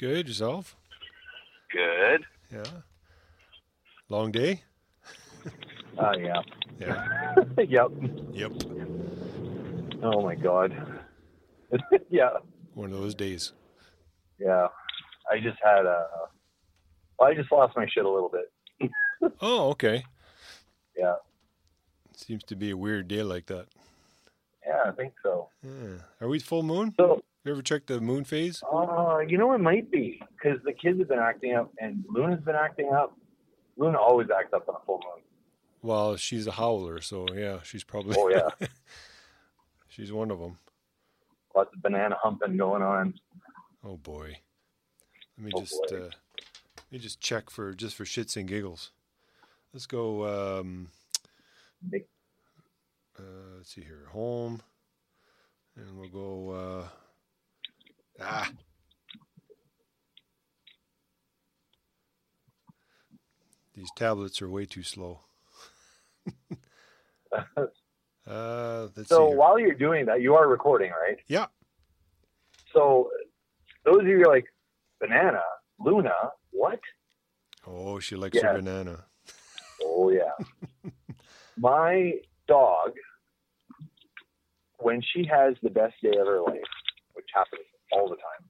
How are you? Good yourself? Good. Yeah. Long day? Oh yeah. Yeah. yep. Yep. Oh my god. yeah. One of those days. Yeah. I just had a. Well, I just lost my shit a little bit. Oh, okay. Yeah. Seems to be a weird day like that. Yeah, I think so. Yeah. Are we full moon? So, You ever check the moon phase? uh, you know, it might be because the kids have been acting up, and Luna's been acting up. Luna always acts up on a full moon. Well, she's a howler, so yeah, she's probably. Oh yeah, she's one of them. lots of banana humping going on. Oh boy. Let me Oh, just uh, let me just check for just for shits and giggles. Let's go. Um, uh, let's see here. Home, and we'll go. Uh, ah. These tablets are way too slow. Uh, so while you're doing that, you are recording, right? Yeah. So those of you who are like banana, Luna, what? Oh, she likes Yeah. her banana. Oh yeah. My dog, when she has the best day of her life, which happens all the time,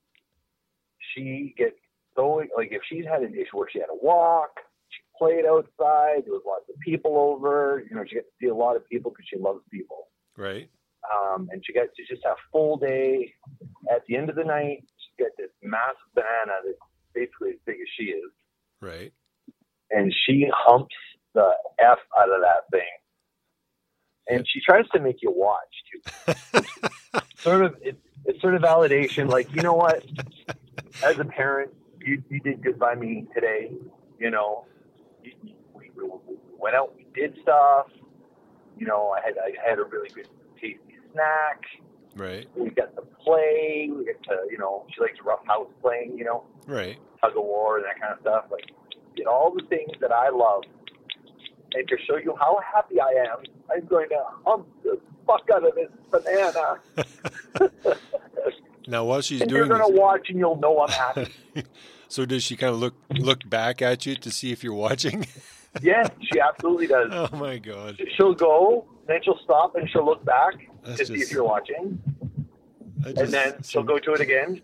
she gets so like if she's had an issue where she had a walk, she played outside, there was lots of people over, you know, she gets to see a lot of people because she loves people. Right. Um, and she gets to just have full day. At the end of the night, she gets this massive banana that's basically as big as she is Right. and she humps the f out of that thing. And she tries to make you watch too. sort of, it, it's sort of validation. Like, you know what? As a parent, you, you did good by me today. You know, you, you- we, we went out, we did stuff. You know, I had I had a really good tasty snack. Right. We got to play. We get to, you know, she likes rough house playing. You know, Right. tug of war and that kind of stuff. Like, did all the things that I love. And to show you how happy I am, I'm going to hump the fuck out of this banana. Now, while she's and you're going to watch and you'll know I'm happy. so does she kind of look look back at you to see if you're watching? yes, she absolutely does. oh my god, She'll go, then she'll stop and she'll look back That's to see if you're watching. I And then she'll go to it again.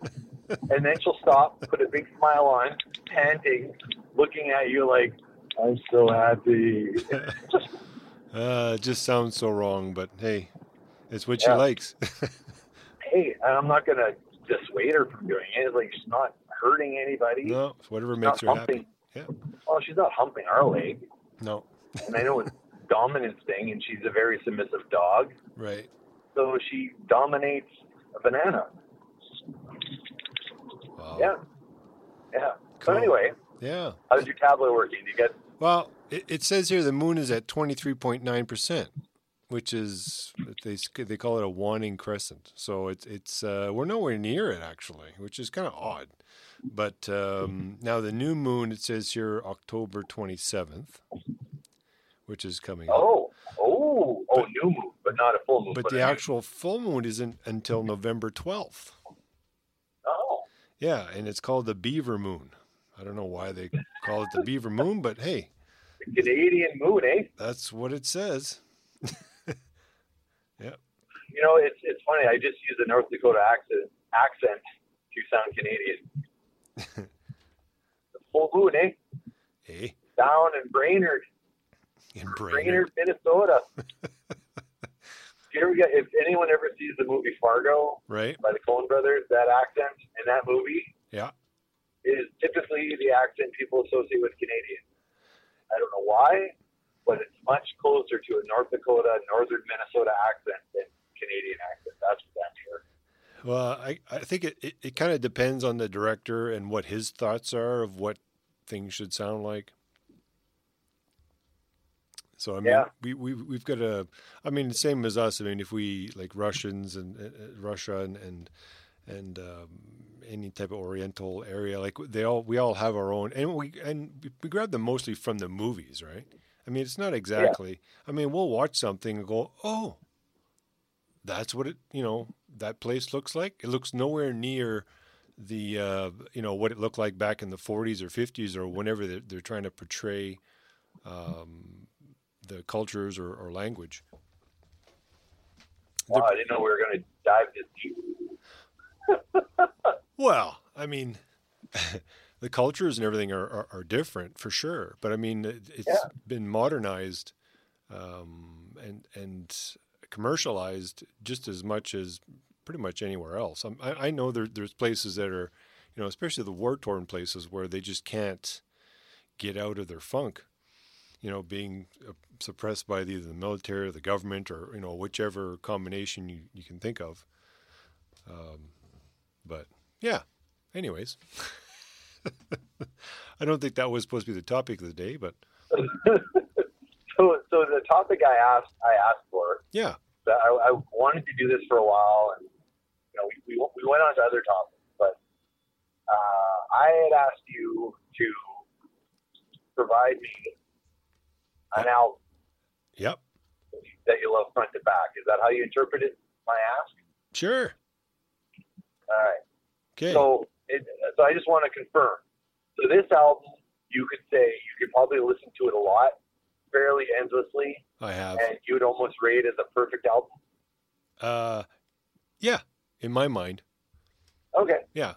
and then she'll stop, put a big smile on, panting, looking at you like, I'm so happy. uh, it just sounds so wrong, but hey, it's what she likes. hey, I'm not gonna dissuade her from doing it. Like she's not hurting anybody. no, whatever She's makes her not happy. Yeah. Well, she's not humping our leg, No, and I know it's dominance thing, and she's a very submissive dog, right. so she dominates a banana. Wow. Yeah, yeah. Cool. So anyway, Yeah. how's your tablet working? Do you get? Well, it, it says here the moon is at twenty three point nine percent, which is they they call it a waning crescent. So it's it's uh, we're nowhere near it actually, which is kind of odd. But um, now the new moon it says here October twenty seventh, which is coming. up. Oh, oh, oh, new moon, but not a full moon. But the a new- actual full moon isn't until November twelfth. Oh, Yeah, and it's called the Beaver Moon. I don't know why they call it the Beaver Moon, but hey, the Canadian moon, eh? that's what it says. Yep. You know, it's it's funny. I just use a North Dakota accent accent to sound Canadian. the full moon, eh? Hey, Down in Brainerd, in Brainerd, Brainerd. Minnesota. You ever get if anyone ever sees the movie Fargo Right? by the Coen Brothers, that accent in that movie Yeah. is typically the accent people associate with Canadian. I don't know why, but it's much closer to a North Dakota, northern Minnesota accent than Canadian accent. That's what I'm sure. Well, I, I think it, it, it kind of depends on the director and what his thoughts are of what things should sound like. So I mean, Yeah. we we we've got a. I mean, the same as us. I mean, if we like Russians and uh, uh, Russia and and and um, any type of Oriental area, like they all we all have our own, and we and we, grab them mostly from the movies, right? I mean, it's not exactly. I mean, we'll watch something and go, oh, that's what it. You know, that place looks like. It looks nowhere near the uh, you know what it looked like back in the 40s or 50s or whenever they're, they're trying to portray um, the cultures or, or language. Wow, I didn't know we were going to dive this deep. Well, I mean, the cultures and everything are, are, are, different for sure, but I mean, it, has yeah. been modernized um, and and commercialized just as much as pretty much anywhere else. I, I know there, there's places that are, you know, especially the war torn places where they just can't get out of their funk. You know, being uh, suppressed by either the military or the government or you know whichever combination you, you can think of. Um, but yeah. Anyways, I don't think that was supposed to be the topic of the day, but so so the topic I asked I asked for. Yeah. I, I wanted to do this for a while, and you know we we, we went on to other topics, but uh, I had asked you to provide me an album. Yep. That you love front to back. Is that how you interpreted my ask? Sure. All right. Okay. So, it, so I just want to confirm. So this album, you could say you could probably listen to it a lot, fairly endlessly. I have. And you'd almost rate it as a perfect album. Uh, yeah, in my mind. Okay. Yeah,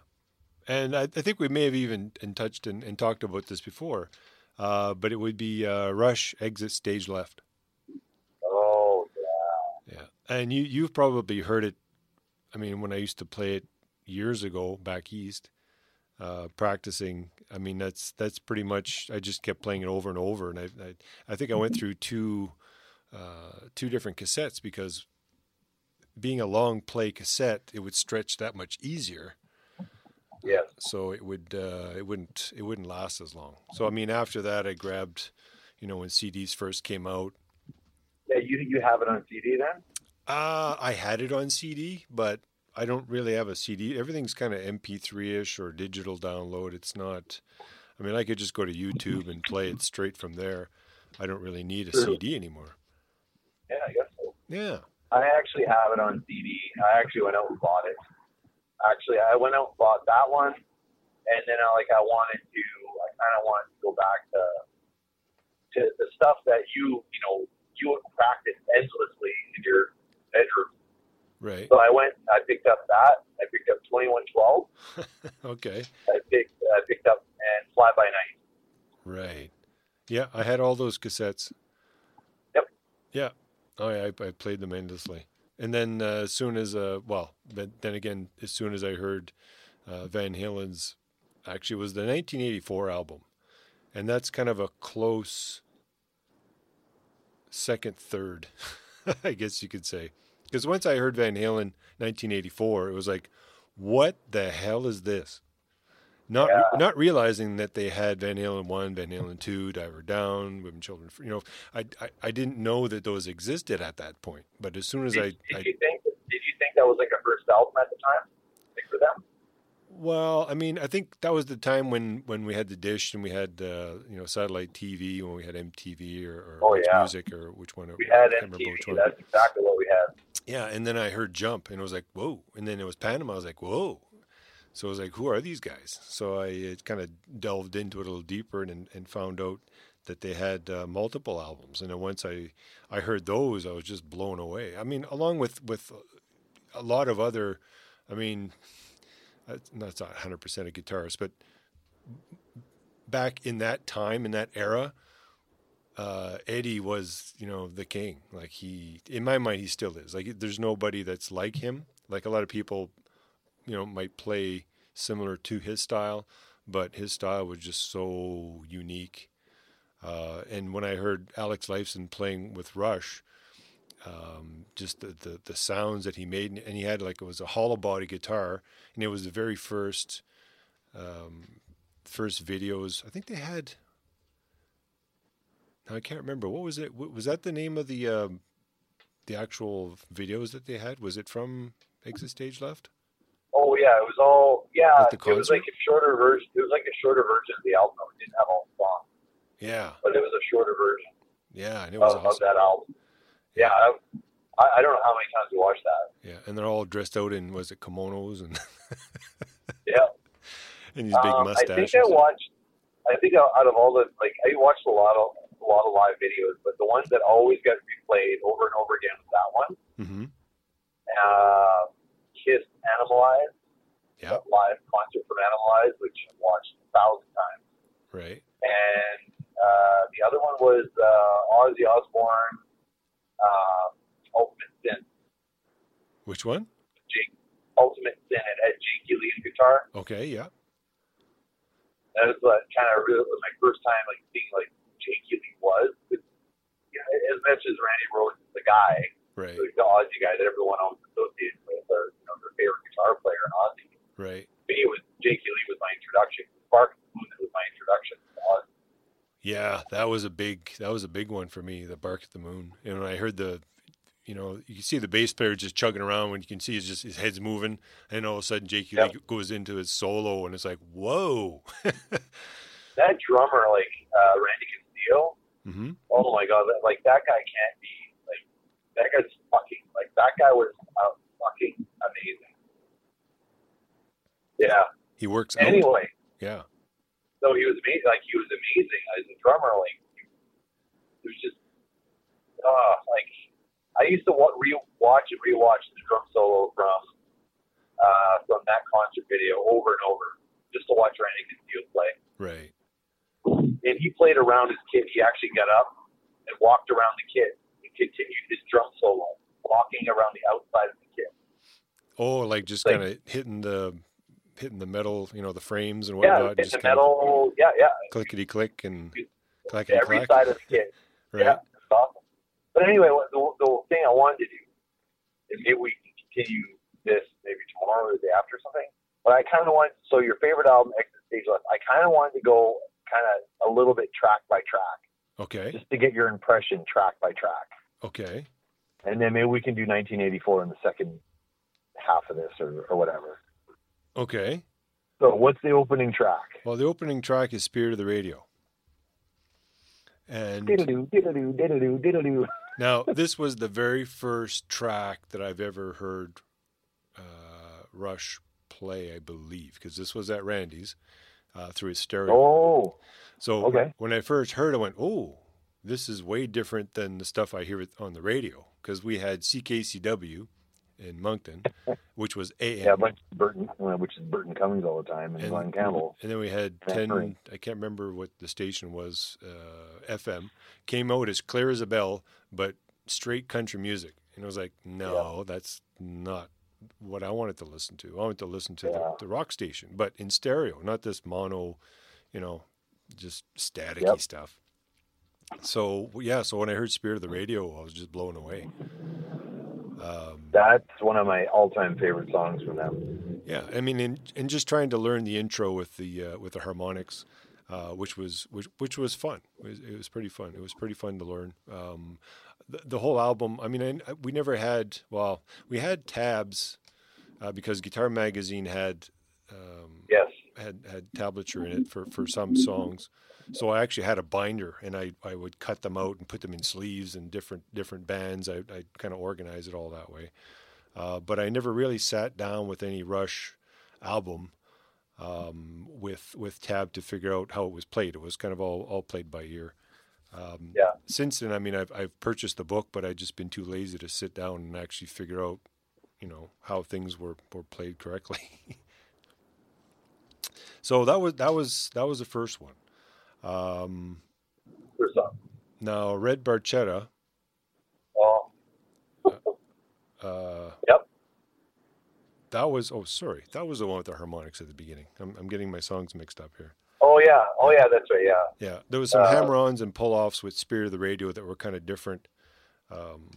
and I, I think we may have even and touched and, and talked about this before, uh, but it would be uh, Rush exit stage left. Oh yeah. Yeah, and you you've probably heard it. I mean, when I used to play it years ago back east, uh, practicing. I mean, that's that's pretty much. I just kept playing it over and over, and I I, I think I went through two uh, two different cassettes because being a long play cassette, it would stretch that much easier. Yeah. So it would uh, it wouldn't it wouldn't last as long. So I mean, after that, I grabbed, you know, when CDs first came out. Yeah, you you have it on CD then? Uh, I had it on CD, but I don't really have a CD. Everything's kind of MP3 ish or digital download. It's not. I mean, I could just go to mm-hmm. YouTube and play it straight from there. I don't really need a sure. CD anymore. Yeah, I guess so. Yeah. I actually have it on CD. I actually went out and bought it. Actually, I went out and bought that one, and then I like I wanted to. I kind of wanted to go back to to the stuff that you you know you would practice endlessly in your bedroom Right. So I went. I picked up that. I picked up twenty one twelve. Okay. I picked. I picked up and Fly by Night. Right. Yeah, I had all those cassettes. Yep. Yeah. Oh, yeah, I, I played them endlessly. And then uh, as soon as, uh, well, but then again, as soon as I heard uh, Van Halen's, actually, it was the 1984 album, and that's kind of a close second, third, I guess you could say. Because once I heard Van Halen 1984, it was like, what the hell is this? Not yeah. not realizing that they had Van Halen one, Van Halen two, Diver Down, Women, Children. You know, I, I, I didn't know that those existed at that point. But as soon as did, I, did I, you think did you think that was like a first album at the time, like for them? Well, I mean, I think that was the time when, when we had the dish and we had uh, you know satellite TV when we had MTV or, or oh, yeah. music or which one? We had MTV. That's exactly what we had. Yeah, and then I heard Jump, and it was like, whoa. And then it was Panama. I was like, whoa. So I was like, who are these guys? So I uh, kind of delved into it a little deeper and, and found out that they had uh, multiple albums. And then once I, I heard those, I was just blown away. I mean, along with, with a lot of other, I mean, that's not 100% a guitarist, but back in that time, in that era, uh, Eddie was, you know, the king. Like he, in my mind, he still is. Like there's nobody that's like him. Like a lot of people, you know, might play similar to his style, but his style was just so unique. Uh, and when I heard Alex Lifeson playing with Rush, um, just the, the, the sounds that he made, and he had like it was a hollow body guitar, and it was the very first um, first videos. I think they had Now I can't remember. What was it? Was that the name of the um, the actual videos that they had? Was it from Exit Stage Left? Oh yeah, it was all yeah. It was like a shorter version. It was like a shorter version of the album. It didn't have all the songs. Yeah, but it was a shorter version. Yeah, and it was of, awesome. of that album. Yeah, I, I don't know how many times you watched that. Yeah, and they're all dressed out in was it kimonos and. Yeah. and these big Um, I think I watched. I think out of all the like, I watched a lot of a lot of live videos, but the ones that always got replayed over and over again was that one. Mm-hmm. Uh, Kiss Animalize, Yeah. live concert from Animalize, which I've watched a thousand times. Right. And uh, the other one was uh, Ozzy Osbourne, uh, Ultimate Sin. Which one? Jake, Ultimate Sin. It had Jake Lee guitar. Okay. Yeah. That was uh, kind of really, was my first time like seeing like Jake Lee was. But, you know, as much as Randy Rhoads is the guy, Right. the Ozzy guy that everyone else associated with, or you know, their favorite guitar player, and Ozzy. Right. me, it was Jake Lee was my introduction. Bark Moon was my introduction. to Ozzy. Yeah, that was a big that was a big one for me. The bark at the moon. And when I heard the, you know, you can see the bass player just chugging around. When you can see his just his head's moving, and all of a sudden Jake Yep. Goes into his solo, and it's like whoa. That drummer, like uh, Randy Castillo, hmm oh my god, like that guy can't be like that guy's fucking like that guy was uh, fucking amazing. Yeah. He works out. Anyway, Yeah. So he was amazing. Like he was amazing as a drummer. Like it was just, uh, like I used to wa- re-watch and rewatch the drum solo from uh, from that concert video over and over just to watch Randy Castillo play. Right. and he played around his kit. He actually got up and walked around the kit and continued his drum solo, walking around the outside of the kit. Oh, like just Like- kind of hitting the hitting the metal, you know, the frames and Yeah, whatnot. in just the metal. Yeah, yeah, clickety click and clackety every clack. side of the kit. Right. Yeah, it's awesome. But anyway, what- the, the thing I wanted to do is maybe we can continue this maybe tomorrow or the day after something. But I kind of want so your favorite album, Exit Stage Left. I kind of wanted to go kind of a little bit track by track, Okay. just to get your impression track by track. Okay. and then maybe we can do 1984 in the second half of this or, or whatever. Okay. So what's the opening track? Well, the opening track is Spirit of the Radio. And Diddle-doo, diddle-doo, diddle-doo, diddle-doo. now, this was the very first track that I've ever heard uh, Rush play, I believe, because this was at Randy's uh, through his stereo. Oh, so okay. when I first heard, it, I went, "Oh, this is way different than the stuff I hear on the radio." Because we had CKCW in Moncton, which was AM, yeah, but Burton, which is Burton Cummings all the time, and, And- Glen Campbell. and then we had 10 Hurry. i can't remember what the station was uh, fm came out as clear as a bell but straight country music and i was like no that's not what i wanted to listen to i wanted to listen to Yeah. the, the rock station but in stereo not this mono you know just staticky Yep. stuff so yeah so when i heard spirit of the radio i was just blown away um, That's one of my all-time favorite songs from them. Yeah, I mean, and, and just trying to learn the intro with the uh, with the harmonics, uh, which was which which was fun. It was, it was pretty fun. It was pretty fun to learn. Um, the, the whole album. I mean, I, we never had. Well, we had tabs uh, because Guitar Magazine had um, Yes. had had tablature in it for, for some songs. So I actually had a binder, and I, I would cut them out and put them in sleeves and different different bands. I I kind of organize it all that way. Uh, but I never really sat down with any Rush album um, with with tab to figure out how it was played. It was kind of all all played by ear. Um, Yeah. Since then, I mean, I've I've purchased the book, but I've just been too lazy to sit down and actually figure out, you know, how things were were played correctly. so that was that was that was the first one. Um, now, Red Barchetta. Oh, Uh, Yep. That was oh sorry, that was the one with the harmonics at the beginning. I'm I'm getting my songs mixed up here. oh yeah. Oh yeah. That's right. Yeah. Yeah, there was some Uh, hammer-ons and pull-offs with Spirit of the Radio that were kind of different, um,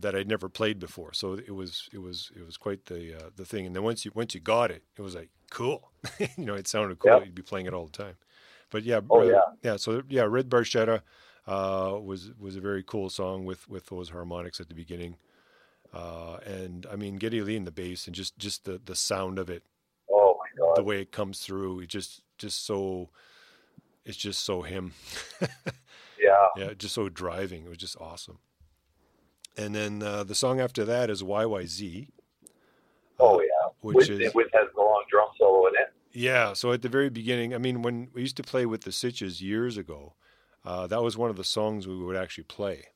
that I'd never played before. So it was it was it was quite the uh, the thing. And then once you once you got it, it was like cool. you know, it sounded cool. Yep. You'd be playing it all the time. But yeah, Oh, uh, yeah. yeah. So yeah, Red Barchetta uh, was was a very cool song with with those harmonics at the beginning. Uh, and I mean, Geddy Lee in the bass and just just the the sound of it Oh my God. the way it comes through it just just so it's just so him yeah. yeah just so driving it was just awesome and then uh, the song after that is yyz Oh yeah. which Which, is which has the long drum solo in it. Yeah. So at the very beginning, I mean, when we used to play with the Sitches years ago, uh, that was one of the songs we would actually play.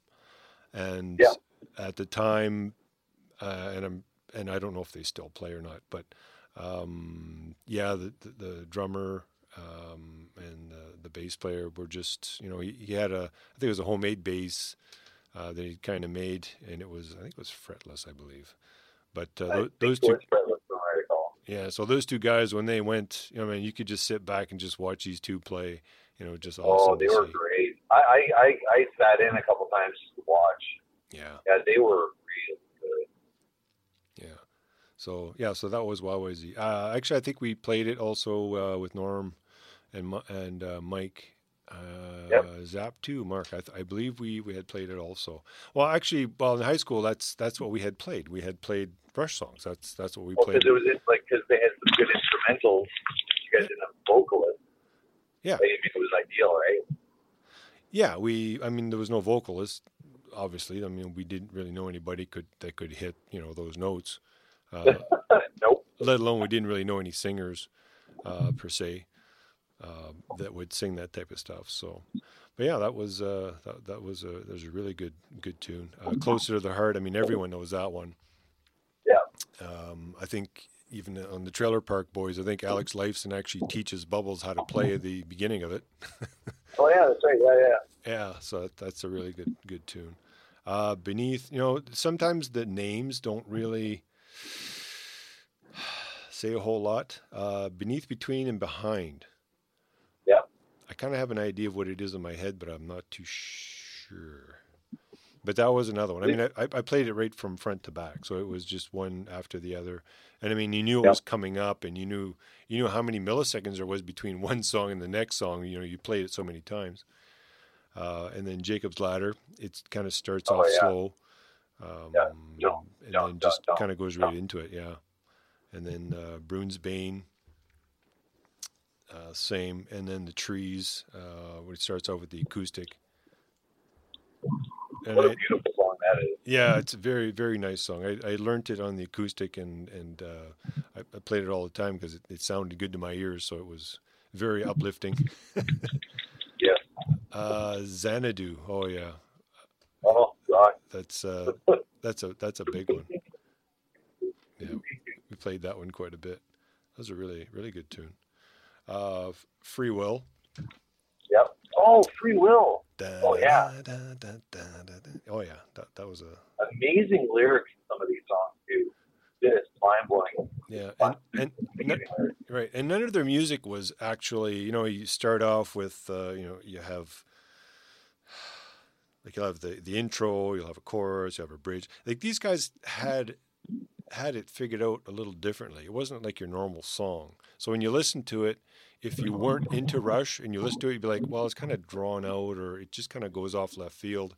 And Yeah. at the time, uh, and I'm and I don't know if they still play or not, but um, yeah, the the, the drummer um, and the, the bass player were just you know he, he had a I think it was a homemade bass uh, that he kind of made, and it was I think it was fretless, I believe. But uh, those two was Fretless, from what I recall. Yeah, so those two guys when they went, you know, I mean, you could just sit back and just watch these two play. You know, just awesome. Oh, awesome. they were see. great. I, I, I, I sat in a couple times to watch. Yeah, Yeah, they were really good. yeah. So yeah, so that was YYZ. Uh, actually, I think we played it also uh, with Norm and and uh, Mike. Uh, Yep. Zap too, Mark. I, th- I believe we, we had played it also. Well, actually, well in high school, that's that's what we had played. We had played Rush songs. That's that's what we Well, played. because it was in, like because they had some good instrumentals. You guys didn't have vocalists. Yeah. I mean, it was ideal, right? Yeah, we. I mean, there was no vocalist. Obviously, I mean, we didn't really know anybody could that could hit you know those notes. Uh, nope. let alone we didn't really know any singers uh, per se uh, that would sing that type of stuff. So, but yeah, that was uh, that, that was a that was a really good good tune. Uh, Closer to the heart. I mean, everyone knows that one. Yeah. Um, I think even on the Trailer Park Boys, I think Alex Lifeson actually teaches Bubbles how to play at the beginning of it. Oh yeah, that's right. Yeah, yeah. Yeah, so that, that's a really good good tune. Uh, beneath, you know, sometimes the names don't really say a whole lot. Uh, beneath, between, and behind. I kind of have an idea of what it is in my head, but I'm not too sure. But that was another one. I mean, I, I played it right from front to back, so it was just one after the other. And I mean, you knew it Yeah. was coming up, and you knew you knew how many milliseconds there was between one song and the next song. You know, you played it so many times. Uh, and then Jacob's Ladder, it kind of starts Oh, off yeah. slow, um, Yeah. Jump, and jump, then just kind of goes jump. right into it. Yeah, and then uh, Broon's Bane, uh, same, and then the trees, uh, where it starts off with the acoustic. And What a I, beautiful song that is. yeah, it's a very very nice song. I, I learned it on the acoustic and and uh, I, I played it all the time because it, it sounded good to my ears, so it was very uplifting. Yeah. Uh, Xanadu, oh yeah, Oh God. that's uh, that's a that's a big one. Yeah, we played that one quite a bit. That was a really really good tune. Uh, Free Will. Yep. Oh, Free Will. Da, Oh, yeah. da, da. Oh yeah, that that was a Amazing lyrics in some of these songs too. Just mind blowing. yeah, and and right, and none of their music was actually you know you start off with uh, you know you have like you'll have the the intro, you'll have a chorus, you have a bridge. Like these guys had had it figured out a little differently. It wasn't like your normal song. So when you listen to it, if you weren't into Rush and you listen to it, you'd be like, well, it's kind of drawn out or it just kind of goes off left field.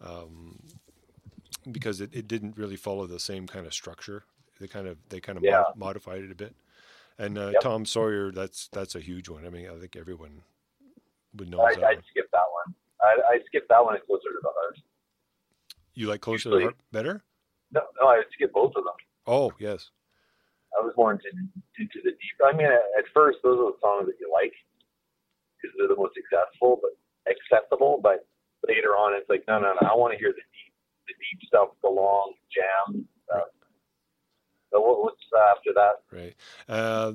Um, because it, it didn't really follow the same kind of structure. They kind of they kind of Yeah. mod- modified it a bit. And uh, Yep. Tom Sawyer, that's that's a huge one. I mean, I think everyone would know I, that I'd one. skip that one. I, I skipped that one and closer to the heart. You like Closer to the Heart better? No, no, I skip both of them. Oh yes, I was more into into the deep. I mean, at, first, those are the songs that you like because they're the most successful, but acceptable. But later on, it's like, no, no, no. I want to hear the deep, the deep stuff, the long jam stuff. So what, what's after that? right. Uh,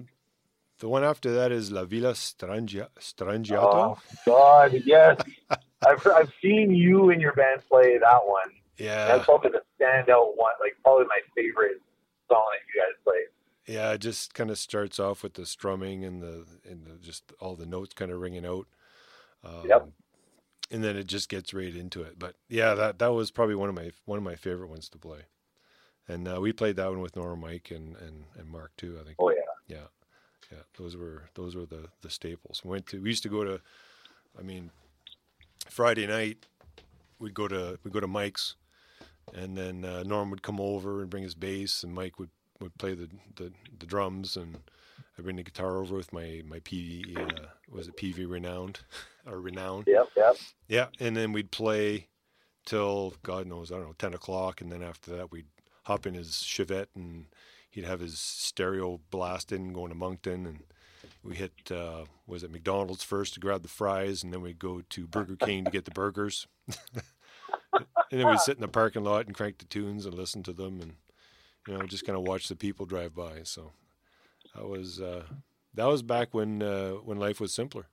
the one after that is La Villa Strangia- Strangiato. Oh God, yes. I've I've seen you and your band play that one. yeah, That's probably the standout one, like probably my favorite song that you guys played. Yeah. It just kind of starts off with the strumming and the and the, just all the notes kind of ringing out. Um, Yep. And then it just gets right into it. But yeah, that that was probably one of my one of my favorite ones to play. And uh, we played that one with Norm, Mike, and, and, and Mark too. I think. Oh yeah. Yeah, yeah. Those were those were the the staples. We went to we used to go to, I mean, Friday night we'd go to we'd go to Mike's, and then uh, Norm would come over and bring his bass, and Mike would, would play the, the, the drums, and I bring the guitar over with my my Peavey uh, was it PV renowned or renowned. Yep. Yep. Yeah, and then we'd play till God knows I don't know ten o'clock, and then after that we'd hop in his Chevette and he'd have his stereo blasting going to Moncton, and we hit uh, was it McDonald's first to grab the fries, and then we'd go to Burger King to get the burgers. and then we'd sit in the parking lot and crank the tunes and listen to them, and you know just kind of watch the people drive by. So that was uh, that was back when uh, when life was simpler.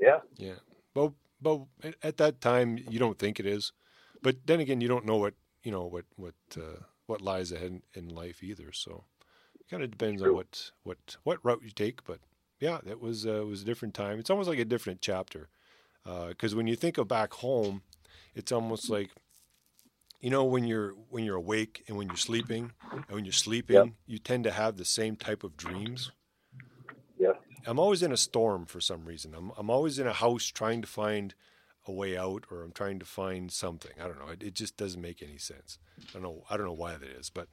Yeah. Yeah. But but at that time you don't think it is, but then again you don't know what you know what what uh, what lies ahead in life either. So it kind of depends on what what what route you take. But yeah, it was uh, was a different time. It's almost like a different chapter because uh, when you think of back home, it's almost like you know when you're when you're awake and when you're sleeping and when you're sleeping yep. you tend to have the same type of dreams? Yeah i'm always in a storm for some reason. I'm, I'm always in a house trying to find a way out or i'm trying to find something. I don't know. It, it just doesn't make any sense. I don't know i don't know why that is but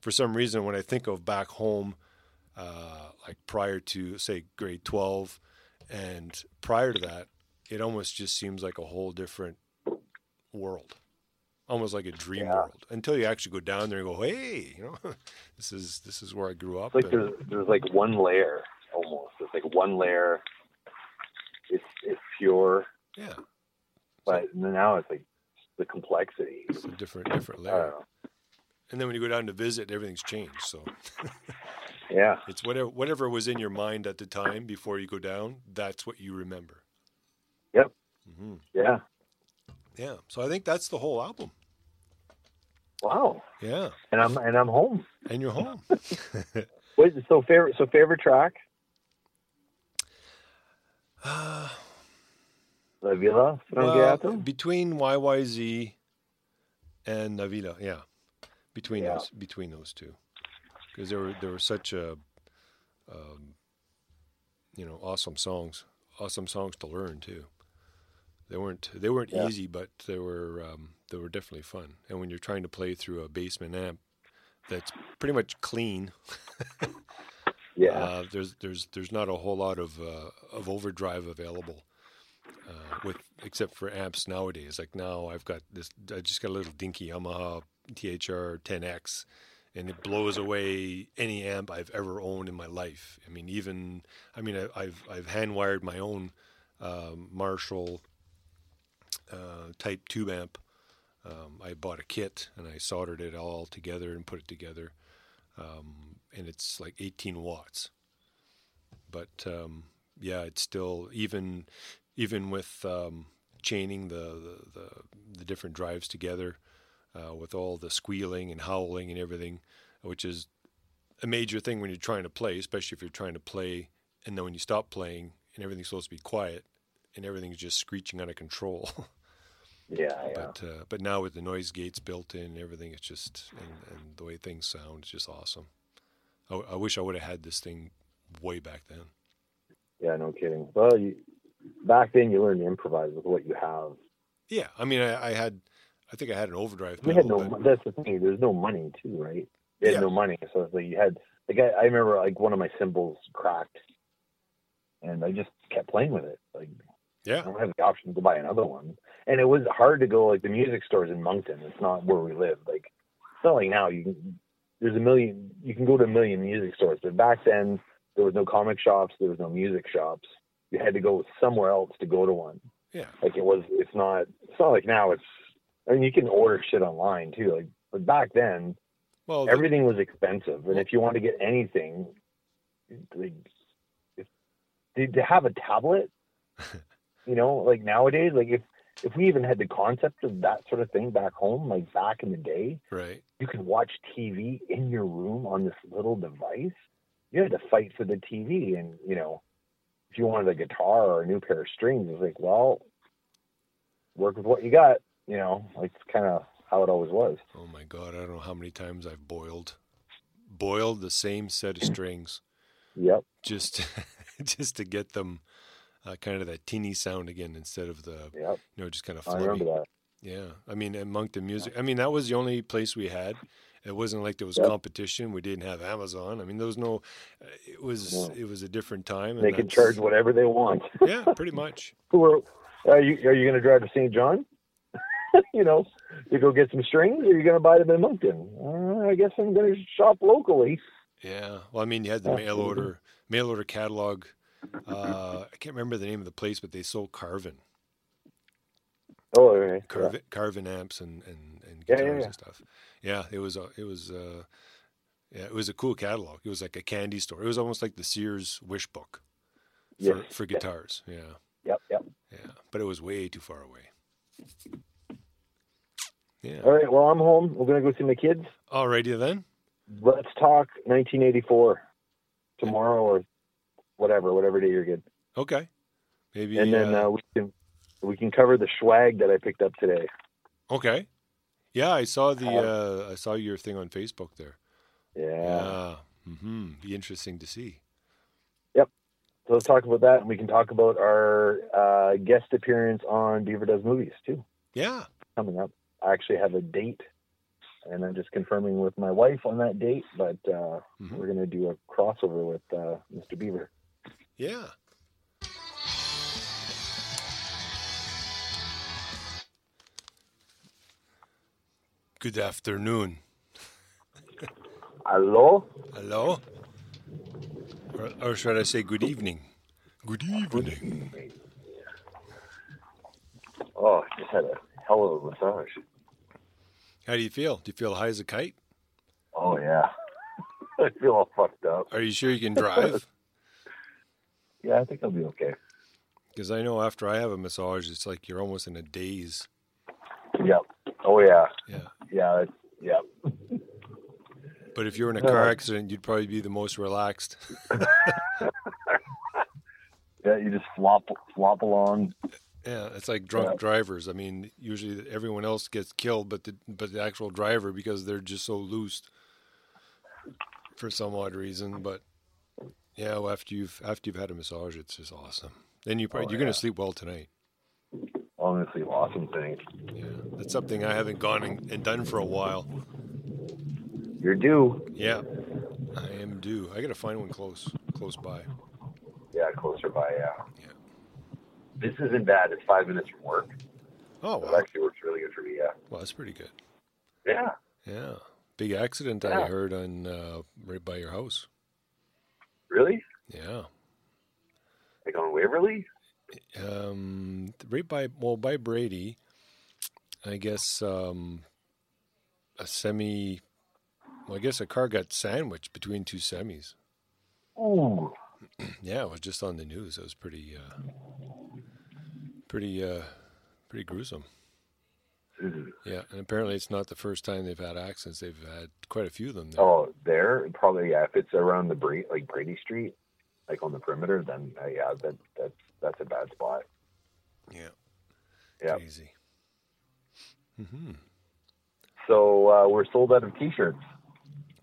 for some reason when i think of back home uh, like prior to say grade 12 and prior to that it almost just seems like a whole different world almost like a dream yeah. world until you actually go down there and go, hey, you know, this is this is where I grew up. It's like and, there's there's like one layer almost. It's like one layer. It's it's pure. Yeah. But so, now it's like the complexity. It's a different different layer. And then when you go down to visit, everything's changed. So. yeah. It's whatever whatever was in your mind at the time before you go down. That's what you remember. Yep. Mm-hmm. Yeah. Yeah. So I think that's the whole album. Wow. Yeah. And I'm and I'm home. And you're home. Wait, so favorite so favorite track? Uh, La Villa well, between YYZ and Navila, yeah. Between yeah. those between those two. Because there were there were such a um, you know, awesome songs. Awesome songs to learn too. They weren't they weren't yeah. easy, but they were um, they were definitely fun. And when you're trying to play through a basement amp that's pretty much clean, yeah, uh, there's there's there's not a whole lot of uh, of overdrive available. Uh, with except for amps nowadays, like now I've got this. I just got a little dinky Yamaha THR 10X, and it blows away any amp I've ever owned in my life. I mean, even I mean, I, have I've hand wired my own um, Marshall uh, type tube amp. Um, I bought a kit and I soldered it all together and put it together, um, and it's like 18 watts. But um, yeah, it's still even even with um, chaining the, the, the the different drives together, uh, with all the squealing and howling and everything, which is a major thing when you're trying to play, especially if you're trying to play and then when you stop playing and everything's supposed to be quiet and everything's just screeching out of control. Yeah, yeah. But uh, but now with the noise gates built in and everything, it's just and, and the way things sound, it's just awesome. I, I wish I would have had this thing way back then. Yeah, no kidding. Well, you, back then you learned to improvise with what you have. Yeah, I mean, I, I had, I think I had an overdrive. We had no. But... That's the thing. There's no money too, right? You had yeah. no money, so it's like you had. Like I, I remember, like one of my cymbals cracked, and I just kept playing with it. Like yeah. I don't have the option to buy another one. And it was hard to go like the music stores in Moncton. It's not where we live. Like it's not like now you can there's a million you can go to a million music stores. But back then there was no comic shops, there was no music shops. You had to go somewhere else to go to one. Yeah. Like it was it's not it's not like now it's I mean you can order shit online too. Like but back then well the, everything was expensive. And if you want to get anything like if, to have a tablet You know, like nowadays, like if if we even had the concept of that sort of thing back home, like back in the day, right? You could watch TV in your room on this little device. You had to fight for the TV, and you know, if you wanted a guitar or a new pair of strings, it's like, well, work with what you got. You know, like it's kind of how it always was. Oh my god, I don't know how many times I've boiled, boiled the same set of strings. Yep. Just, just to get them uh, kind of that teeny sound again instead of the yep. you know just kind of. I remember that. Yeah, I mean, at Moncton Music, I mean that was the only place we had. It wasn't like there was yep. competition. We didn't have Amazon. I mean, there was no. Uh, it was no. it was a different time. they could charge whatever they want. yeah, pretty much. Who are, you? Are you going to drive to Saint John? you know, to go get some strings, or are you going to buy them in Moncton? Uh, I guess I'm going to shop locally. Yeah. Well, I mean, you had the mail order mail order catalog. Uh, I can't remember the name of the place, but they sold Carvin, Oh, okay. Carvin, Carvin amps and and, and guitars yeah, yeah. and stuff. Yeah, it was a it was a, yeah, it was a cool catalog. It was like a candy store. It was almost like the Sears wish book for, Yes. for guitars. Yeah. Yep, yep. Yeah. But it was way too far away. Yeah. All right. Well, I'm home. We're gonna go see my kids. All righty then. Let's talk 1984 tomorrow or whatever, whatever day you're good. Okay. Maybe and then uh, uh, we can we can cover the swag that I picked up today. Okay. Yeah, I saw the Uh, uh, I saw your thing on Facebook there. Yeah. Mm-hmm. Be interesting to see. Yep. So let's talk about that, and we can talk about our uh, guest appearance on Beaver Does Movies too Yeah. coming up. I actually have a date, and I'm just confirming with my wife on that date. But uh, Mhm. we're gonna do a crossover with uh, Mr. Beaver. Yeah. Good afternoon. Hello. Hello. Or, or should I say good evening? Good evening. Oh, I just had a hell of a massage. How do you feel? Do you feel high as a kite? Oh yeah. I feel all fucked up. Are you sure you can drive? Yeah, I think I'll be okay. Because I know after I have a massage, it's like you're almost in a daze. Yep. Oh yeah. Yeah. Yeah. It's, yep. But if you're in a car accident, you'd probably be the most relaxed. Yeah. You just flop flop along. Yeah, it's like drunk Yeah. drivers. I mean, usually everyone else gets killed, but the but the actual driver because they're just so loose for some odd reason. But yeah, well, after you've after you've had a massage, it's just awesome. Then you probably Oh, you're yeah. gonna sleep well tonight. Honestly, awesome thing. Yeah, that's something I haven't gone and, and done for a while. You're due. Yeah, I am due. I gotta find one close close by. Yeah, closer by. Yeah. Yeah. This isn't bad. It's five minutes from work. Oh, It actually works really good for me. Yeah. well, that's pretty good. Yeah. Yeah, big accident I heard on uh, right by your house. Really? Yeah. Like on Waverley? um, right by well by Brady, I guess um, a semi. Well, I guess a car got sandwiched between two semis. Oh. Yeah, it was just on the news. It was pretty, uh, pretty, uh, pretty gruesome. Ooh. Yeah, and apparently it's not the first time they've had accidents. They've had quite a few of them. There. Oh, there probably. Yeah. If it's around the Brady, like Brady Street, like on the perimeter, then uh, yeah, that that's that's a bad spot. Yeah, Yeah. crazy. hmm So uh, we're sold out of T-shirts.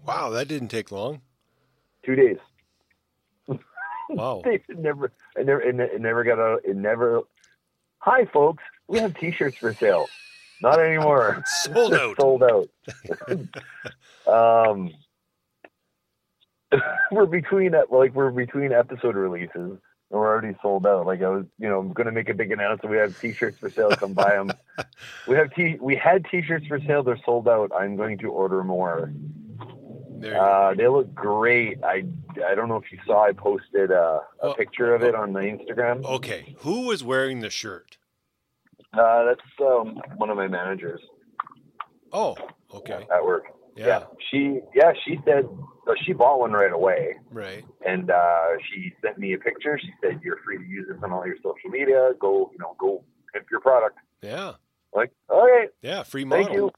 Wow, that didn't take long. Two days. Wow. It never, it never, it never got out. It never. Hi, folks. We have T-shirts for sale. Not anymore. Sold out. Sold out. um, we're between like we're between episode releases, and we're already sold out. Like I was, you know, I'm going to make a big announcement. We have T-shirts for sale. Come buy them. we have t. We had T-shirts for sale. They're sold out. I'm going to order more. There you go. Uh, they look great. I I don't know if you saw. I posted uh, a Oh, picture of it on the Instagram. Okay, who was wearing the shirt? Uh, that's um, one of my managers Oh, okay. at work. Yeah, she yeah she said so she bought one right away, right. and uh, she sent me a picture. She said you're free to use this on all your social media. Go you know go pimp your product. Yeah, Like all right. yeah. Free model. thank you.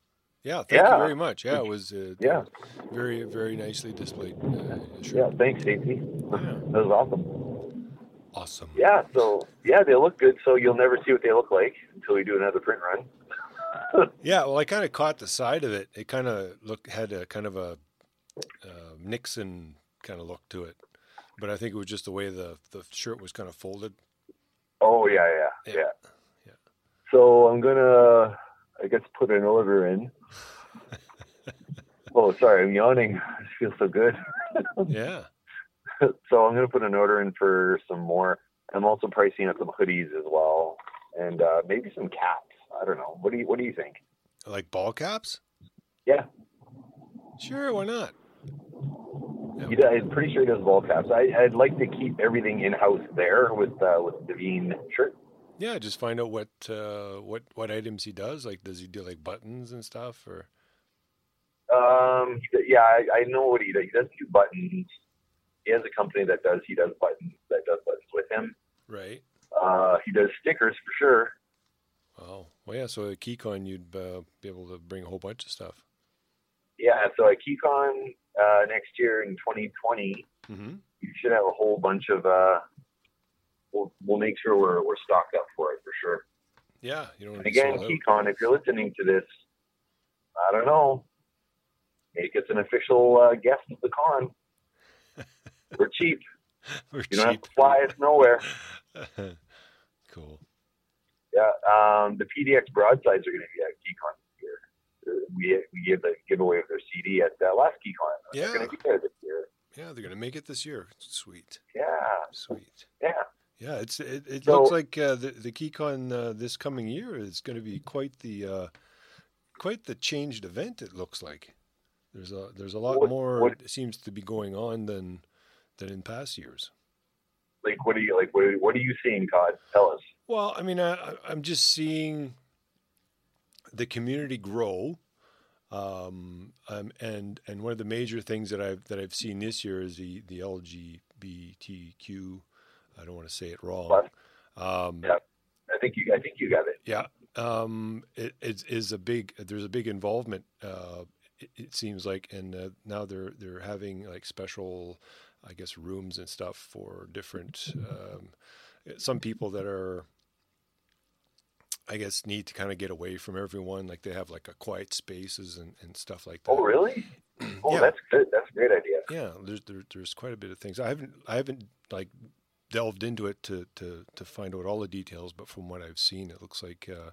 Yeah, thank Yeah. you very much. Yeah, it was uh, Yeah very very nicely displayed. Uh, yeah thanks Stacey. Yeah. That was awesome. Awesome. Yeah so yeah they look good. So you'll never see what they look like until we do another print run. Yeah, well, I kind of caught the side of it. It kind of look had a kind of a uh, Nixon kind of look to it, but I think it was just the way the the shirt was kind of folded. Oh yeah yeah Yeah. yeah. Yeah. So I'm gonna I guess put an order in. oh sorry I'm yawning. It feels so good. Yeah. so I'm going to put an order in for some more. I'm also pricing out some hoodies as well, and uh, maybe some caps. I don't know. What do you What do you think? Like ball caps? Yeah. Sure, why not? He does, I'm pretty sure he does ball caps. I, I'd like to keep everything in house there with uh, with Devine shirt. Yeah, just find out what uh, what what items he does. Like, does he do like buttons and stuff, or Um, yeah, I, I know what he does. He doesn't do buttons. He has a company that does. He does buttons. That does buttons with him. right? Uh, he does stickers for sure. Oh, well, yeah. So at KeyCon, you'd uh, be able to bring a whole bunch of stuff. Yeah, so at KeyCon uh, next year in 2020, Mm-hmm. you should have a whole bunch of. Uh, we'll we'll make sure we're we're stocked up for it for sure. Yeah, you. And again. KeyCon, if you're listening to this, I don't know, make us an official uh, guest of the con. We're cheap. We're You don't have to fly us nowhere. cool. Yeah, um, the PDX broadsides are going to be at KeyCon this year. Uh, We we gave the giveaway of their CD at uh, last KeyCon. They're Yeah. going to be there this year. Yeah, they're gonna make it this year. Sweet, Yeah, sweet. yeah. Yeah, it's it, it So- looks like uh, the the KeyCon uh, this coming year is going to be quite the uh, quite the changed event. It looks like there's a there's a lot What- more what- seems to be going on than than in past years. Like, what are you like? What are, you seeing, Todd? Tell us. Well, I mean, I, I'm just seeing the community grow, um, um, and and one of the major things that I've that I've seen this year is the the LGBTQ. I don't want to say it wrong. Um, Yeah. I think you. I think you got it. Yeah, um, it, it is a big. There's a big involvement. Uh, it, it seems like, and uh, now they're they're having like special, I guess, rooms and stuff for different. Um, some people that are, I guess, need to kind of get away from everyone. Like they have like a quiet spaces and, and stuff like that. Oh, really? Oh, Yeah. that's good. That's a great idea. Yeah, there's there, there's quite a bit of things. I haven't I haven't like delved into it to to to find out all the details, but from what I've seen, it looks like uh,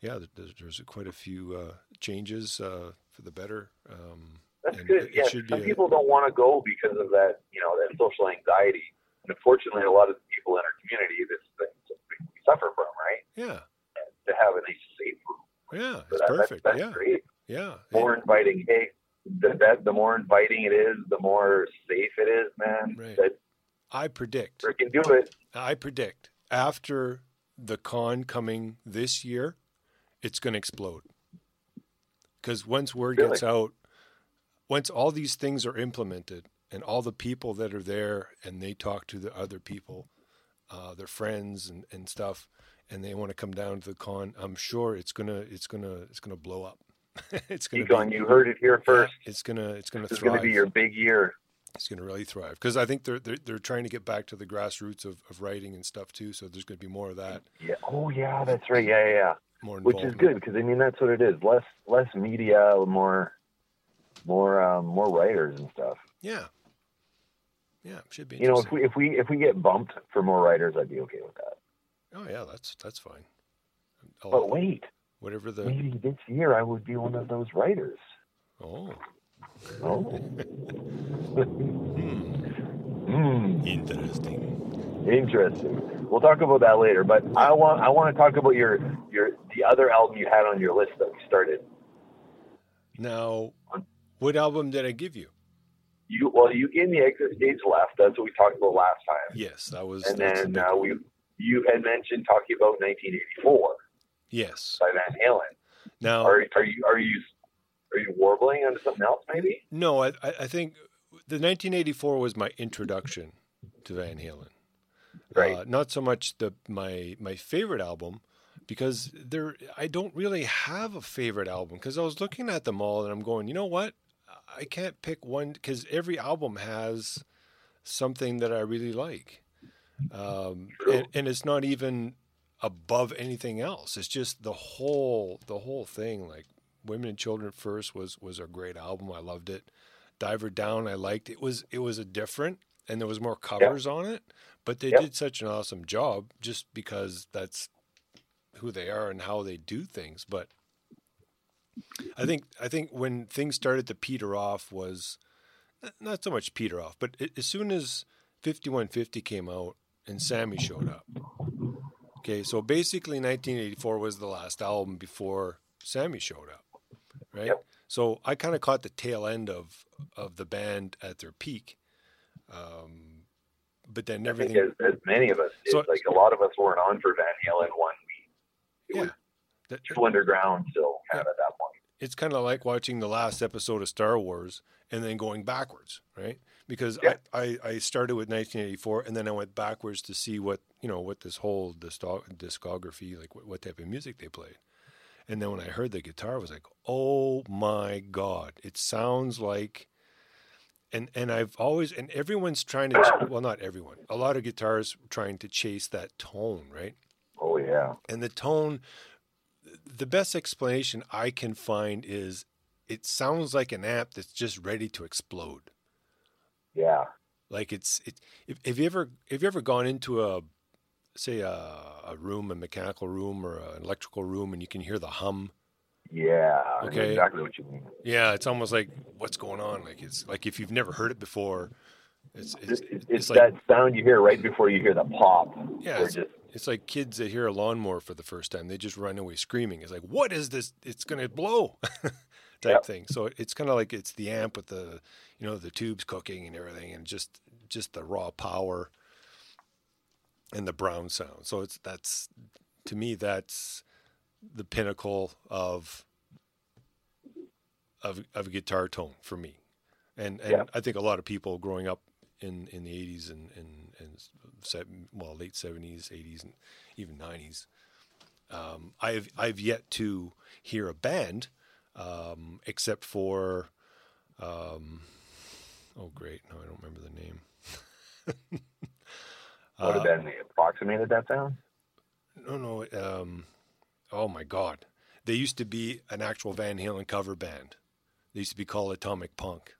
yeah, there's, there's quite a few uh, changes uh, for the better. Um, That's and good. Yeah, some a- people don't want to go because of that. You know, that social anxiety. And unfortunately, a lot of the people in our community, this is something we suffer from, right? Yeah, To have a nice safe room. yeah, it's that, perfect. That's, that's yeah, great. yeah, More inviting. Hey, the, that, the more inviting it is, the more safe it is, man. Right. That I predict. freaking do it. I predict after the con coming this year, it's going to explode. Because once word Really? gets out, once all these things are implemented and all the people that are there and they talk to the other people, uh, their friends and, and stuff, and they want to come down to the con, I'm sure it's gonna it's gonna it's gonna blow up. it's gonna KeyCon, be, you heard it here first. It's gonna it's gonna This is thrive. going to be your big year. it's going to really thrive because I think they're, they're they're trying to get back to the grassroots of, of writing and stuff too. So there's going to be more of that, Yeah. Oh, yeah, that's right. Yeah, yeah, yeah. more Which is good because I mean that's what it is. Less less media, more more um, more writers and stuff. Yeah, yeah, should be. You know, if we if we if we get bumped for more writers, I'd be okay with that. oh yeah, that's that's fine. I'll- But wait, whatever the maybe this year I would be one of those writers. oh Oh, hmm, Hmm. interesting. interesting. We'll talk about that later. But I want I want to talk about your your the other album you had on your list that we started. Now, what album did I give you? You well, you gave me Exit Stage Left. That's what we talked about last time. Yes, that was. And then uh, we you had mentioned talking about 1984 yes. by Van Halen. Now, Are are you are you are you warbling onto something else maybe? no, I I I think the 1984 was my introduction to Van Halen. Right. Uh, not so much the my my favorite album because there I don't really have a favorite album because I was looking at them all and I'm going, you know what? I can't pick one because every album has something that I really like, um, and, and it's not even above anything else. It's just the whole the whole thing. Like Women and Children First was was a great album. I loved it. Diver Down I liked. It was it was a different and there was more covers on it, but they Yep. did such an awesome job just because that's who they are and how they do things. But I think I think when things started to peter off was not so much peter off, but as soon as 5150 came out and Sammy showed up. Okay, so basically 1984 was the last album before Sammy showed up, right? Yep. So I kind of caught the tail end of of the band at their peak, Um, but then I think everything. as, as many of us did, So- like a lot of us weren't on for Van Halen one week. It Yeah. was that- underground still kind of at that. It's kind of like watching the last episode of Star Wars and then going backwards, right? Because Yeah. I, I, I started with 1984 and then I went backwards to see what you know what this whole disco- discography like what, what type of music they played. And then when I heard the guitar, I was like, "Oh my god! It sounds like." And and I've always and everyone's trying to well not everyone a lot of guitars trying to chase that tone right Oh yeah, and the tone the best explanation i can find is it sounds like an amp that's just ready to explode yeah, like it's it if, have you ever have you ever gone into a say a, a room a mechanical room or an electrical room and you can hear the hum yeah. Okay. exactly what you mean. yeah it's almost like what's going on like it's like if you've never heard it before it's it's, It's, it's, it's that sound you hear right before you hear the pop. Yeah, Or it's- just It's like kids that hear a lawnmower for the first time. They just run away screaming. It's like, what is this? It's going to blow type thing. So it's kind of like it's the amp with the, you know, the tubes cooking and everything and just, just the raw power and the brown sound. So it's, that's, to me, that's the pinnacle of, of, of a guitar tone for me. And, and Yeah. I think a lot of people growing up in, in the 80s and, and, and well, late 70s, 80s, and even 90s. Um, I've I've yet to hear a band, um, except for, um, oh great, no, I don't remember the name. what have been they approximated that sound? no, no, um, oh my God, they used to be an actual Van Halen cover band. They used to be called Atomic Punk.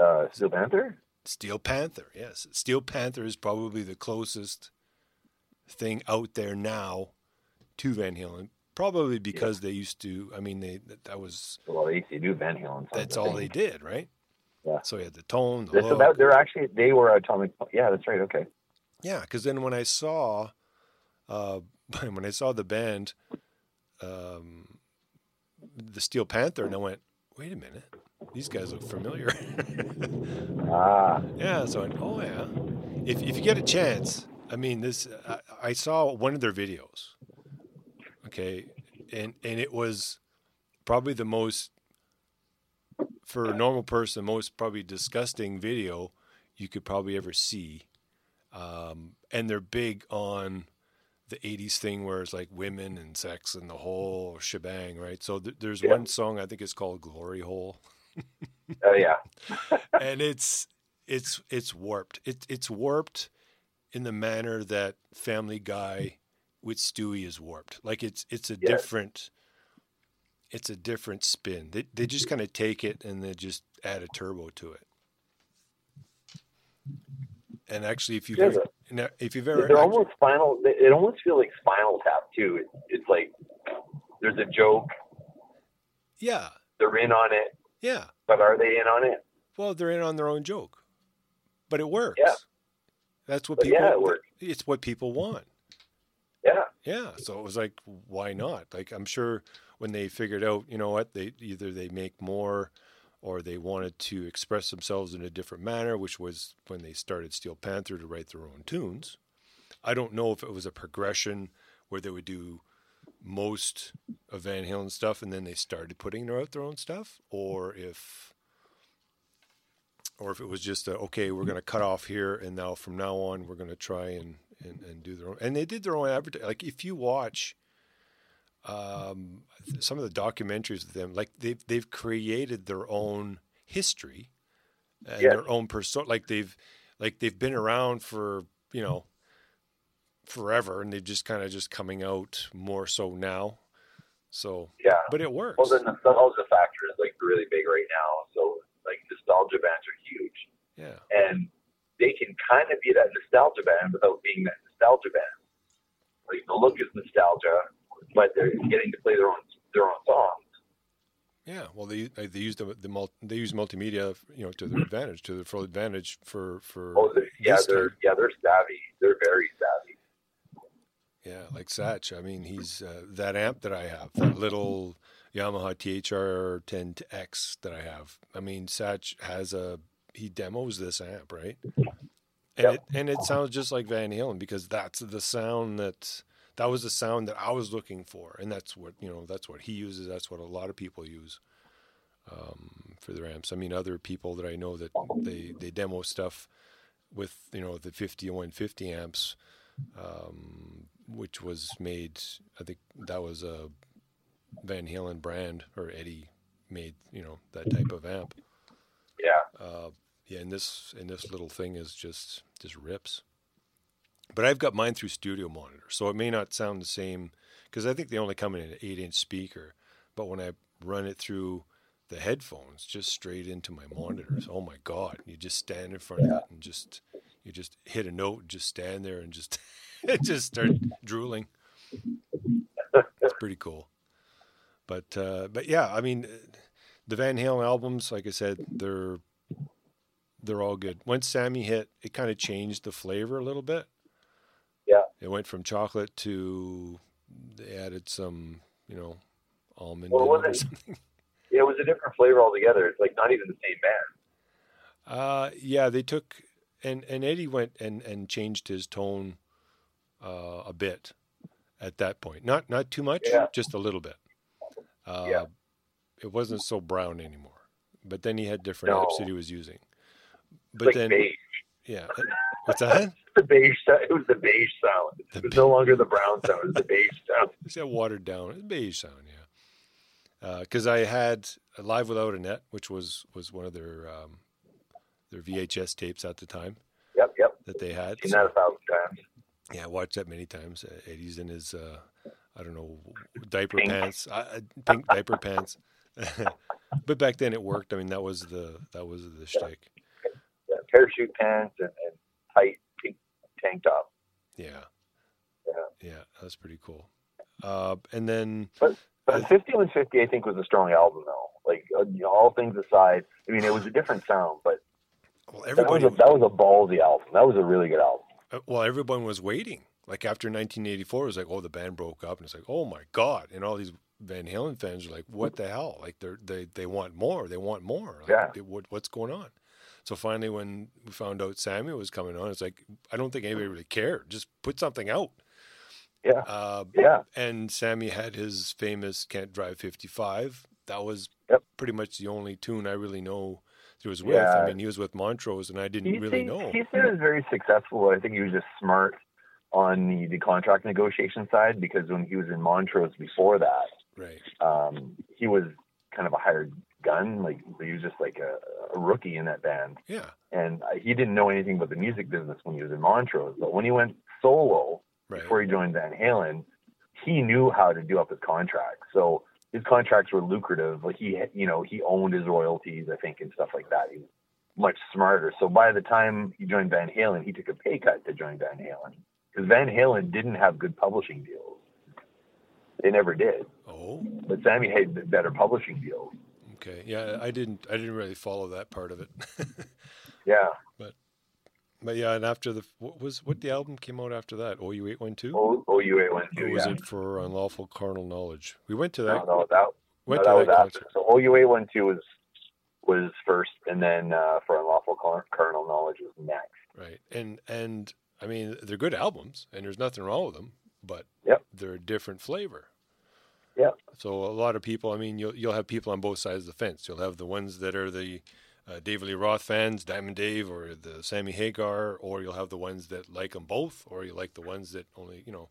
Uh, Steel Panther. Steel Panther, yes. Steel Panther is probably the closest thing out there now to Van Halen. Probably because they used to. I mean, they that, that was Well, they used to do Van Halen. that's all they did, right? Yeah. So he had the tone, the So that, they're actually they were Atomic. Yeah, that's right. Okay. Yeah, because then when I saw, uh, when I saw the band, um, the Steel Panther, and I went, wait a minute, these guys look familiar. Ah, Yeah, so I'm, oh yeah. If if you get a chance, I mean this. I, I saw one of their videos. Okay, and and it was probably the most for a normal person, most probably disgusting video you could probably ever see. Um, and they're big on the 80s thing where it's like women and sex and the whole shebang, right? So th- there's Yeah. one song I think it's called Glory Hole oh yeah. and it's it's it's warped. It, it's warped in the manner that Family Guy with Stewie is warped. Like it's it's a Yeah. different it's a different spin. They they just kind of take it and they just add a turbo to it. And actually, if ever, now, if you've ever They're actu- almost Spinal. It almost feels like Spinal Tap too. It, it's like there's a joke. yeah They're in on it, yeah but are they in on it? well they're in on their own joke, but it works. Yeah. That's what But people. yeah, it works. It's what people want. Yeah. Yeah, so it was like, why not? Like, I'm sure when they figured out, you know what, they either they make more, or they wanted to express themselves in a different manner, which was when they started Steel Panther to write their own tunes. I don't know if it was a progression where they would do most of Van Halen stuff and then they started putting out their own stuff, or if, or if it was just a, okay, we're going to cut off here, and now from now on we're going to try and and, and do their own. And they did their own advertising. Like if you watch um, some of the documentaries of them, like they've they've created their own history and Yes. their own persona. Like they've like they've been around for you know forever, and they've just kind of just coming out more so now. So, Yeah. but it works. Well, the nostalgia factor is like really big right now. So like nostalgia bands are huge, yeah, and they can kind of be that nostalgia band without being that nostalgia band. Like the look is nostalgia, but they're getting to play their own their own songs. yeah. Well, they they use the the mul- they use multimedia, you know, to their advantage, to their full advantage for for Oh, they're, yeah, they're time. yeah they're savvy. They're very savvy. Yeah, like Satch. I mean, he's uh, that amp that I have, that little Yamaha THR 10X that I have. I mean, Satch has a he demos this amp, right? And Yep. it and it sounds just like Van Halen because that's the sound that that was the sound that I was looking for, and that's what you know. That's what he uses. That's what a lot of people use um, for their amps. I mean, other people that I know that they they demo stuff with you know the 50 and 150 amps, um, which was made. I think that was a Van Halen brand or Eddie made you know that type of amp. Yeah. Uh, yeah, and this and this little thing is just just rips. But I've got mine through Studio Monitor, so it may not sound the same because I think they only come in an eight-inch speaker. But when I run it through the headphones, just straight into my monitors, oh my god! You just stand in front of it and just you just hit a note, just stand there and just it just start drooling. It's pretty cool. But uh, but yeah, I mean, the Van Halen albums, like I said, they're they're all good. Once Sammy hit, it kind of changed the flavor a little bit. Yeah. It went from chocolate to they added some, you know, almond Well, it or something. Yeah, it was a different flavor altogether. It's like not even the same band. Uh, yeah, they took and and Eddie went and and changed his tone uh, a bit at that point. Not not too much, Yeah. just a little bit. Uh, Yeah. It wasn't so brown anymore. But then he had different No. that he was using. But like then, beige. yeah, what's that? The beige. It was the beige sound. It was no longer the brown sound. It was the beige sound. It's that watered down, it's beige sound, yeah. Because I had Live Without a Net, which was was one of their um, their VHS tapes at the time Yep. Yep. that they had. Seen So- that a thousand times. Yeah, I watched that many times. Uh, Eddie's in his, uh, I don't know, diaper Pink. pants, uh, uh, pink diaper pants. but back then it worked. I mean, that was the that was the shtick. Yeah, parachute pants and, and tight pink tank top. Yeah, Yeah. yeah, that's pretty cool. Uh, and then But 5150, I think, was a strong album, though. Like uh, you know, all things aside, I mean, it was a different sound, but well, that was a, that was a ballsy album. That was a really good album. uh, well, everyone was waiting. Like after 1984, it was like, oh, the band broke up, and it's like, oh my god, and all these Van Halen fans are like, what the hell? Like they they they want more. They want more. Like, Yeah. they- what, what's going on? So finally, when we found out Sammy was coming on, it's like I don't think anybody really cared. Just put something out. Yeah, Uh, yeah, and Sammy had his famous "Can't Drive 55." That was Yep. pretty much the only tune I really know was with. Yeah. I mean, he was with Montrose, and I didn't he, really he, know. he said it was very successful. I think he was just smart on the, the contract negotiation side because when he was in Montrose before that, right. um, he was kind of a hired gun. Like he was just like a, a rookie in that band. Yeah. and he didn't know anything about the music business when he was in Montrose. But when he went solo Right. before he joined Van Halen, he knew how to do up his contracts. So his contracts were lucrative. Like he, you know, he owned his royalties, I think, and stuff like that. He was much smarter. So by the time he joined Van Halen, he took a pay cut to join Van Halen because Van Halen didn't have good publishing deals. They never did. Oh. But Sammy had better publishing deals. Okay. Yeah, I didn't. I didn't really follow that part of it. Yeah. but yeah, and after the what was what the album came out after that? OU eight one two. O- OUA went Or to, was yeah. it for unlawful carnal knowledge? We went to that. no, that, went no, to that was after. So OUA one two was was first, and then uh, for unlawful car- carnal knowledge was next. Right. And and I mean they're good albums and there's nothing wrong with them, but Yep. they're a different flavor. Yeah. So a lot of people, I mean, you'll you'll have people on both sides of the fence. You'll have the ones that are the uh, David Lee Roth fans, Diamond Dave, or the Sammy Hagar, or you'll have the ones that like them both, or you like the ones that only, you know,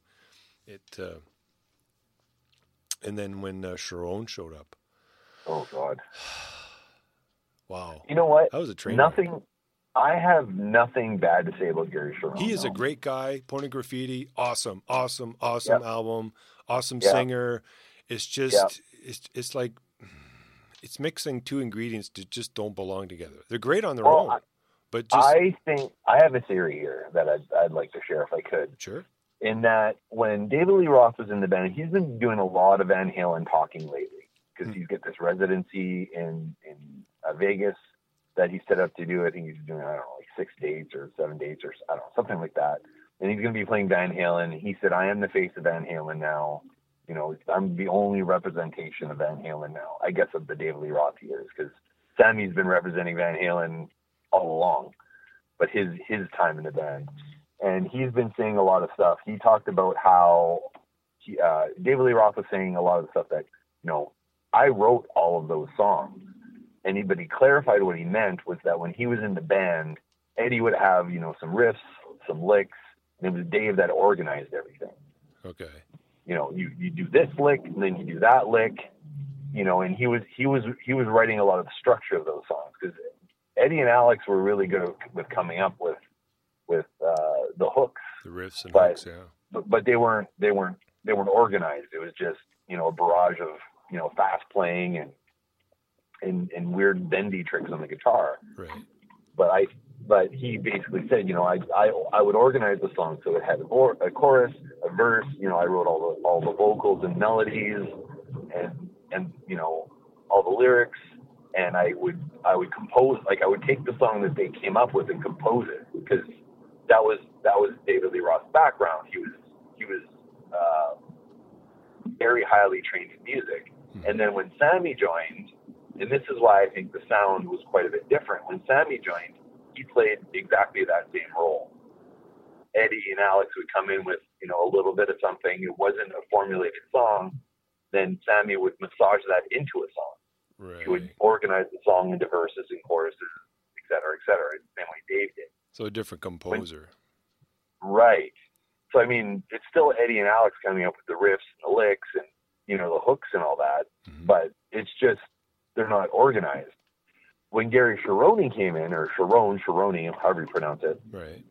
it. Uh, and then when uh, Cherone showed up, Oh God! wow, You know what? that was a train. Nothing. I have nothing bad to say about Gary Cherone. He is a great guy. Pornograffitti, awesome, awesome, awesome album, awesome Yeah. singer. It's just, Yeah. it's it's like, it's mixing two ingredients that just don't belong together. They're great on their Well, own, I- but just I think I have a theory here that I'd, I'd like to share if I could. sure, In that, when David Lee Roth was in the band, he's been doing a lot of Van Halen talking lately because Hmm. he's got this residency in in uh, Vegas that he set up to do. I think he's doing I don't know like six dates or seven dates or I don't know something like that. And he's going to be playing Van Halen. He said, "I am the face of Van Halen now." You know, I'm the only representation of Van Halen now. I guess of the David Lee Roth years because Sammy's been representing Van Halen all along, but his his time in the band, and he's been saying a lot of stuff. He talked about how he, uh, David Lee Roth was saying a lot of stuff that you know I wrote all of those songs, and he but he clarified what he meant was that when he was in the band, Eddie would have you know some riffs, some licks, and it was Dave that organized everything Okay. You know, you, you do this lick and then you do that lick, you know, and he was he was he was writing a lot of the structure of those songs because Eddie and Alex were really good with coming up with with uh, the hooks, The riffs and But- hooks, yeah. but, but they weren't they weren't they weren't organized. It was just you know a barrage of you know fast playing and and and weird bendy tricks on the guitar. Right. But I but he basically said, you know, I I I would organize the song so it had a, or, a chorus, a verse. You know, I wrote all the all the vocals and melodies, and and you know all the lyrics, and I would I would compose like I would take the song that they came up with and compose it because that was that was David Lee Roth's background. He was he was uh, very highly trained in music, and then when Sammy joined, and this is why I think the sound was quite a bit different. When Sammy joined, he played exactly that same role. Eddie and Alex would come in with, you know, a little bit of something. It wasn't a formulated song. Then Sammy would massage that into a song. Right. He would organize the song into verses and choruses, et cetera, et cetera. Same way Dave did. So a different composer. Right. So I mean, it's still Eddie and Alex coming up with the riffs and the licks and you know the hooks and all that, Mhm. but it's just they're not organized. When Gary Sharoney came in, or Cherone, Sharoney, however you pronounce it, Right.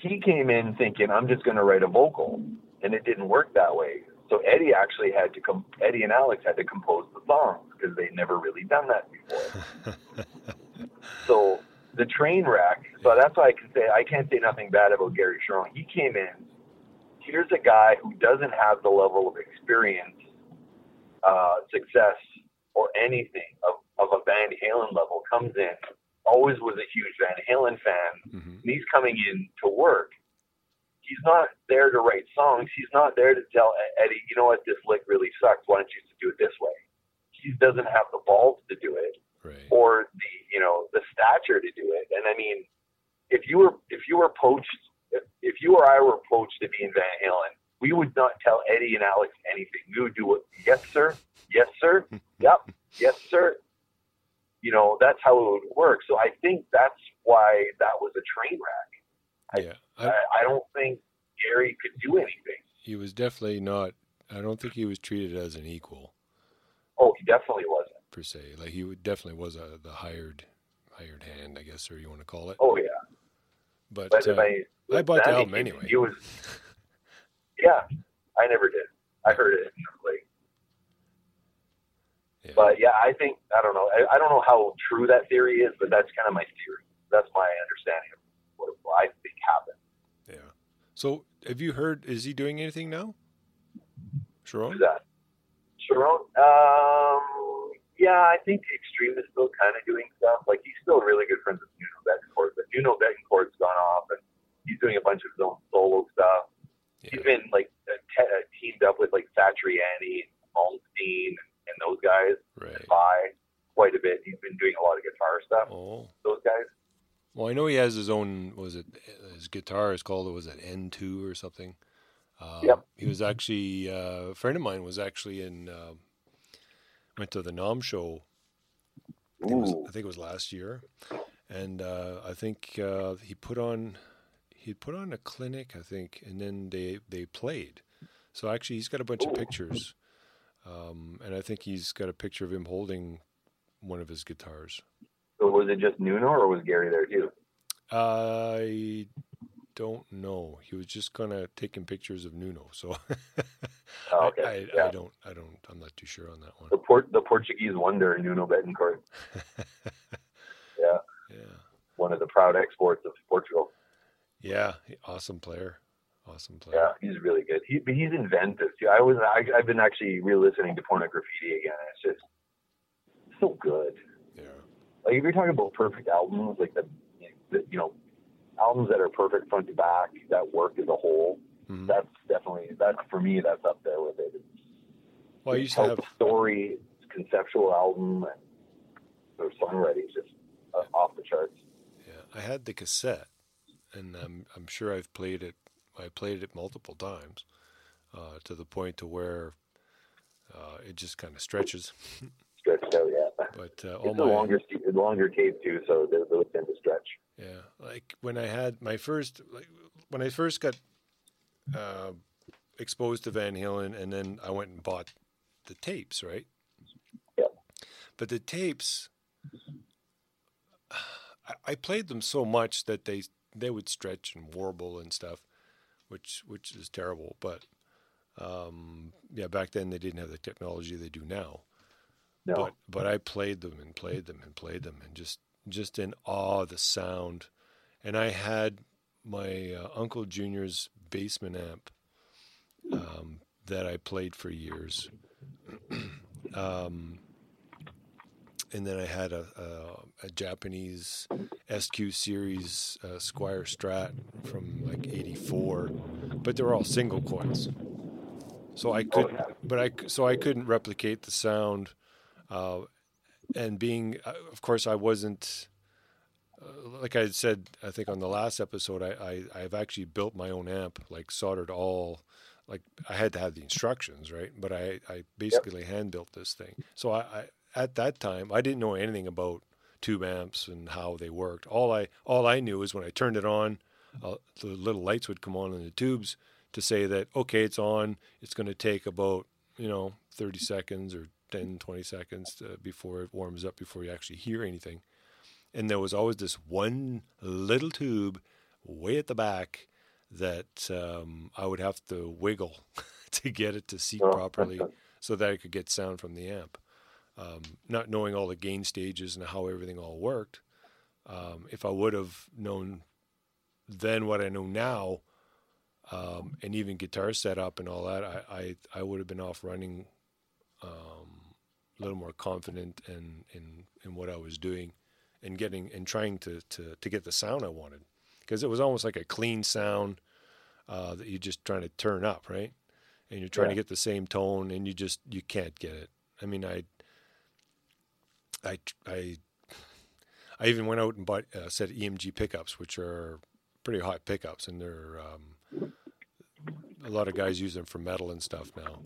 He came in thinking I'm just going to write a vocal, and it didn't work that way. So Eddie actually had to com- Eddie and Alex had to compose the songs because they'd never really done that before. So the train wreck. So that's why I can say I can't say nothing bad about Gary Cherone. He came in. Here's a guy who doesn't have the level of experience, uh, success, or anything of, of a Van Halen level. Comes in, always was a huge Van Halen fan. hmm And he's coming in to work. He's not there to write songs. He's not there to tell Eddie, you know what, this lick really sucks. Why don't you just do it this way? He doesn't have the balls to do it Right. or the you know the stature to do it. And I mean, if you were if you were poached, if, if you or I were poached to be in Van Halen, we would not tell Eddie and Alex anything. We would do it. Yes, sir. Yes, sir. Yep. Yes, sir. You know that's how it would work. So I think that's why that was a train wreck. Yeah. I, I, I don't think Gary could do anything. he was definitely not. I don't think he was treated as an equal Oh, he definitely wasn't. per se. Like he would, definitely was a the hired hired hand, I guess, or you want to call it. Oh yeah. But, But uh, I, I bought the album anyway. He was, yeah, I never did. I heard it like, yeah. but yeah, I think I don't know. I, I don't know how true that theory is, but that's kind of my theory. That's my understanding of what, what I think happened. yeah. So have you heard? Is he doing anything now? Cherone? Who's that? Cherone? Um, yeah, I think Extreme is still kind of doing stuff. Like he's still really good friends with Nuno Bettencourt, but Nuno Bettencourt's gone off and he's doing a bunch of his own solo stuff. Yeah. He's been like uh, te- uh, teamed up with like Satriani, Malmsteen, and those guys. Right. by quite a bit. He's been doing a lot of guitar stuff. Oh. Those guys. Well, I know he has his own. Was it his guitar is called? It was it N two or something? Um, Yep. He was actually uh, a friend of mine was actually in. Uh, went to the NAMM show. I think, it was, I think it was last year, and uh, I think uh, he put on he put on a clinic. I think, and then they they played. So actually, he's got a bunch of pictures, um, and I think he's got a picture of him holding one of his guitars. So was it just Nuno or was Gary there too? I don't know. He was just kind of taking pictures of Nuno, so Oh, I, okay. I, yeah. I don't, I don't, I'm not too sure on that the one. Port the Portuguese wonder Nuno Bettencourt, yeah, Yeah, one of the proud exports of Portugal. yeah, awesome player, awesome Yeah, he's really good. He but he's inventive too. I was I, I've been actually re-listening to Pornograffitti again. and It's just so good. Yeah, Like if you're talking about perfect albums, like the, the you know albums that are perfect front to back that work as a whole. Mhm. That's definitely that's for me. That's up there with it. It's Well, I used to tell have story, conceptual album, and their songwriting just uh, off the charts. yeah, I had the cassette, and I'm I'm sure I've played it. I played it multiple times, uh, to the point to where uh, it just kind of stretches. Stretched out, yeah. But uh, all It's a longer, longer tape too, so those those tend to stretch. Yeah, like when I had my first, like when I first got uh, exposed to Van Halen, and then I went and bought the tapes, right? Yeah. But the tapes, I, I played them so much that they they would stretch and warble and stuff, which which is terrible. But um, yeah, back then they didn't have the technology they do now No, but but I played them and played them and played them and just just in awe of the sound. And I had my uh, uncle Junior's basement amp um, that I played for years. um, and then I had a, a, a Japanese SQ series uh, Squier Strat from like '84, but they were all single coils. So I could, Oh, yeah. but I so I couldn't replicate the sound uh, and being, uh, of course, I wasn't. Uh, like I said, I think on the last episode, I, I I've actually built my own amp, like soldered all, like I had to have the instructions, right? But I I basically hand built this thing. So I, I at that time I didn't know anything about tube amps and how they worked. All I all I knew is when I turned it on, uh, the little lights would come on in the tubes to say that okay, it's on. It's going to take about you know 30 seconds or 10, 20 seconds to, before it warms up before you actually hear anything. And there was always this one little tube way at the back that um, I would have to wiggle to get it to seat Oh, properly so that I could get sound from the amp. Um, not knowing all the gain stages and how everything all worked, um, if I would have known then what I know now, um, and even guitar setup and all that, I, I, I would have been off running um, a little more confident in, in, in what I was doing and getting and trying to, to, to get the sound I wanted. Because it was almost like a clean sound uh, that you're just trying to turn up, right? And you're trying to get the same tone, and you just you can't get it. I mean, I I I I even went out and bought a set of EMG pickups, which are pretty hot pickups, and they're um, a lot of guys use them for metal and stuff now.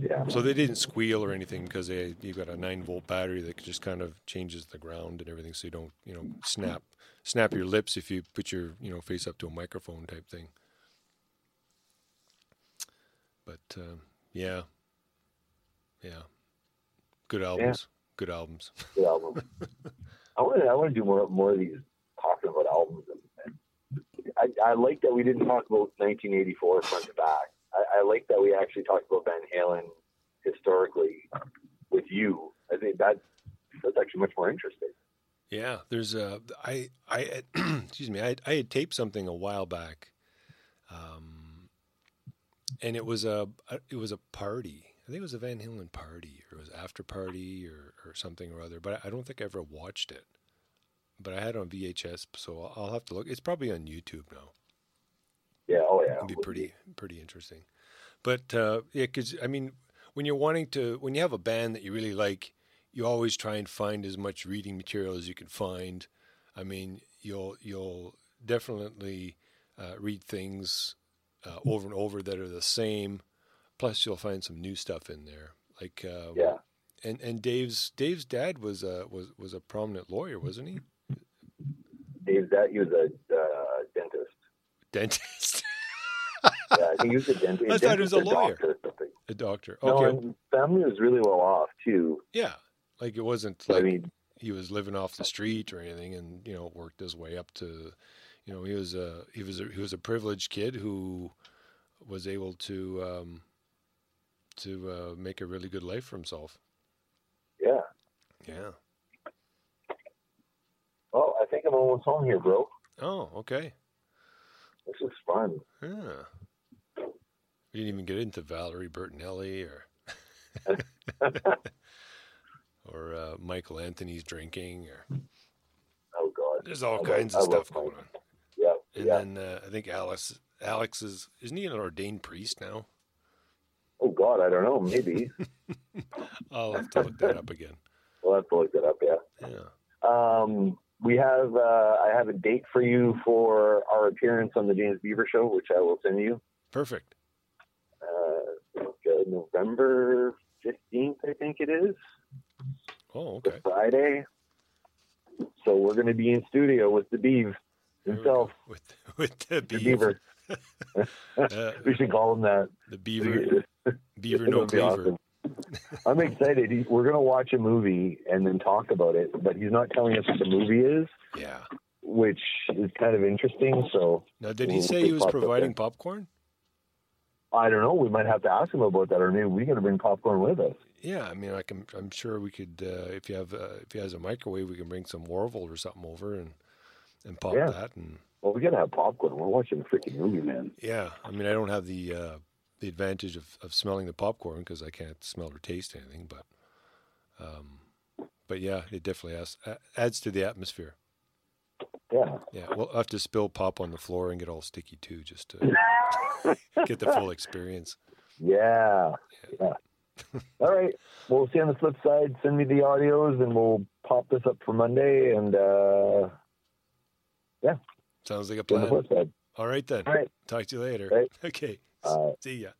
yeah. So they didn't squeal or anything because they you've got a nine volt battery that just kind of changes the ground and everything, so you don't you know snap snap your lips if you put your you know face up to a microphone type thing. But um, yeah, yeah, good albums, good albums. Good album. I want to I want to do more more of these talking about albums. And, and I, I like that we didn't talk about 1984 front to back. I, I like that we actually talked about Van Halen historically with you. I think that that's actually much more interesting. Yeah, there's a I I excuse me I I had taped something a while back, um, and it was a it was a party. I think it was a Van Halen party or it was after party or or something or other. But I don't think I ever watched it. But I had it on VHS, so I'll have to look. It's probably on YouTube now. Yeah. Oh yeah. It'd be pretty pretty interesting. But uh, yeah, because I mean, when you're wanting to, when you have a band that you really like, you always try and find as much reading material as you can find. I mean, you'll you'll definitely uh, read things uh, over and over that are the same. Plus, you'll find some new stuff in there. Like uh, Yeah. and and Dave's Dave's dad was a was was a prominent lawyer, wasn't he? Dave, that he was a uh, dentist. Dentist, Yeah, I think he was a dentist. I thought he was a lawyer. doctor a doctor. No, Okay, and family was really well off too. yeah. Like it wasn't So, like I mean, he was living off the street or anything, and you know worked his way up to, you know, he was a he was a, he was a privileged kid who was able to um, to uh, make a really good life for himself. yeah. Yeah. Well, I think I'm almost home here, bro. Oh, okay. This is fun. Yeah. We didn't even get into Valerie Bertinelli or or uh, Michael Anthony's drinking or Oh God. there's all I kinds I of love stuff going on. Yeah. And yeah. then uh, I think Alex Alex is isn't he an ordained priest now? Oh God, I don't know. Maybe I'll have to look that up again. we'll have to look that up. Yeah. Yeah. Um, we have. Uh, I have a date for you for our appearance on the James Beaver Show, which I will send you. Perfect. Uh, November fifteenth, I think it is. Oh, okay. Friday. So we're going to be in studio with the Beav himself, with with the the beaver, Beaver. uh, We should call him that. the beaver, beaver no be cleaver. awesome. I'm excited. He, we're going to watch a movie and then talk about it, but he's not telling us what the movie is, Yeah. which is kind of interesting. So Now, did he We'll say he was providing popcorn? I don't know. We might have to ask him about that, or maybe we got to bring popcorn with us. Yeah, I mean, I can. I'm sure we could. Uh, if you have, uh, if he has a microwave, we can bring some Orville or something over and and pop Yeah. that. And Well, we got to have popcorn. We're watching a freaking movie, man. yeah, I mean, I don't have the uh, the advantage of, of smelling the popcorn because I can't smell or taste anything. But um, but yeah, it definitely adds, adds to the atmosphere. Yeah. Yeah, we'll have to spill pop on the floor and get all sticky too, just to get the full experience. Yeah. Yeah. All right. Well, see on the flip side. Send me the audios and we'll pop this up for Monday and uh yeah. Sounds like a see on the plan. All right then. All right. Talk to you later. Right. Okay. Uh, See ya.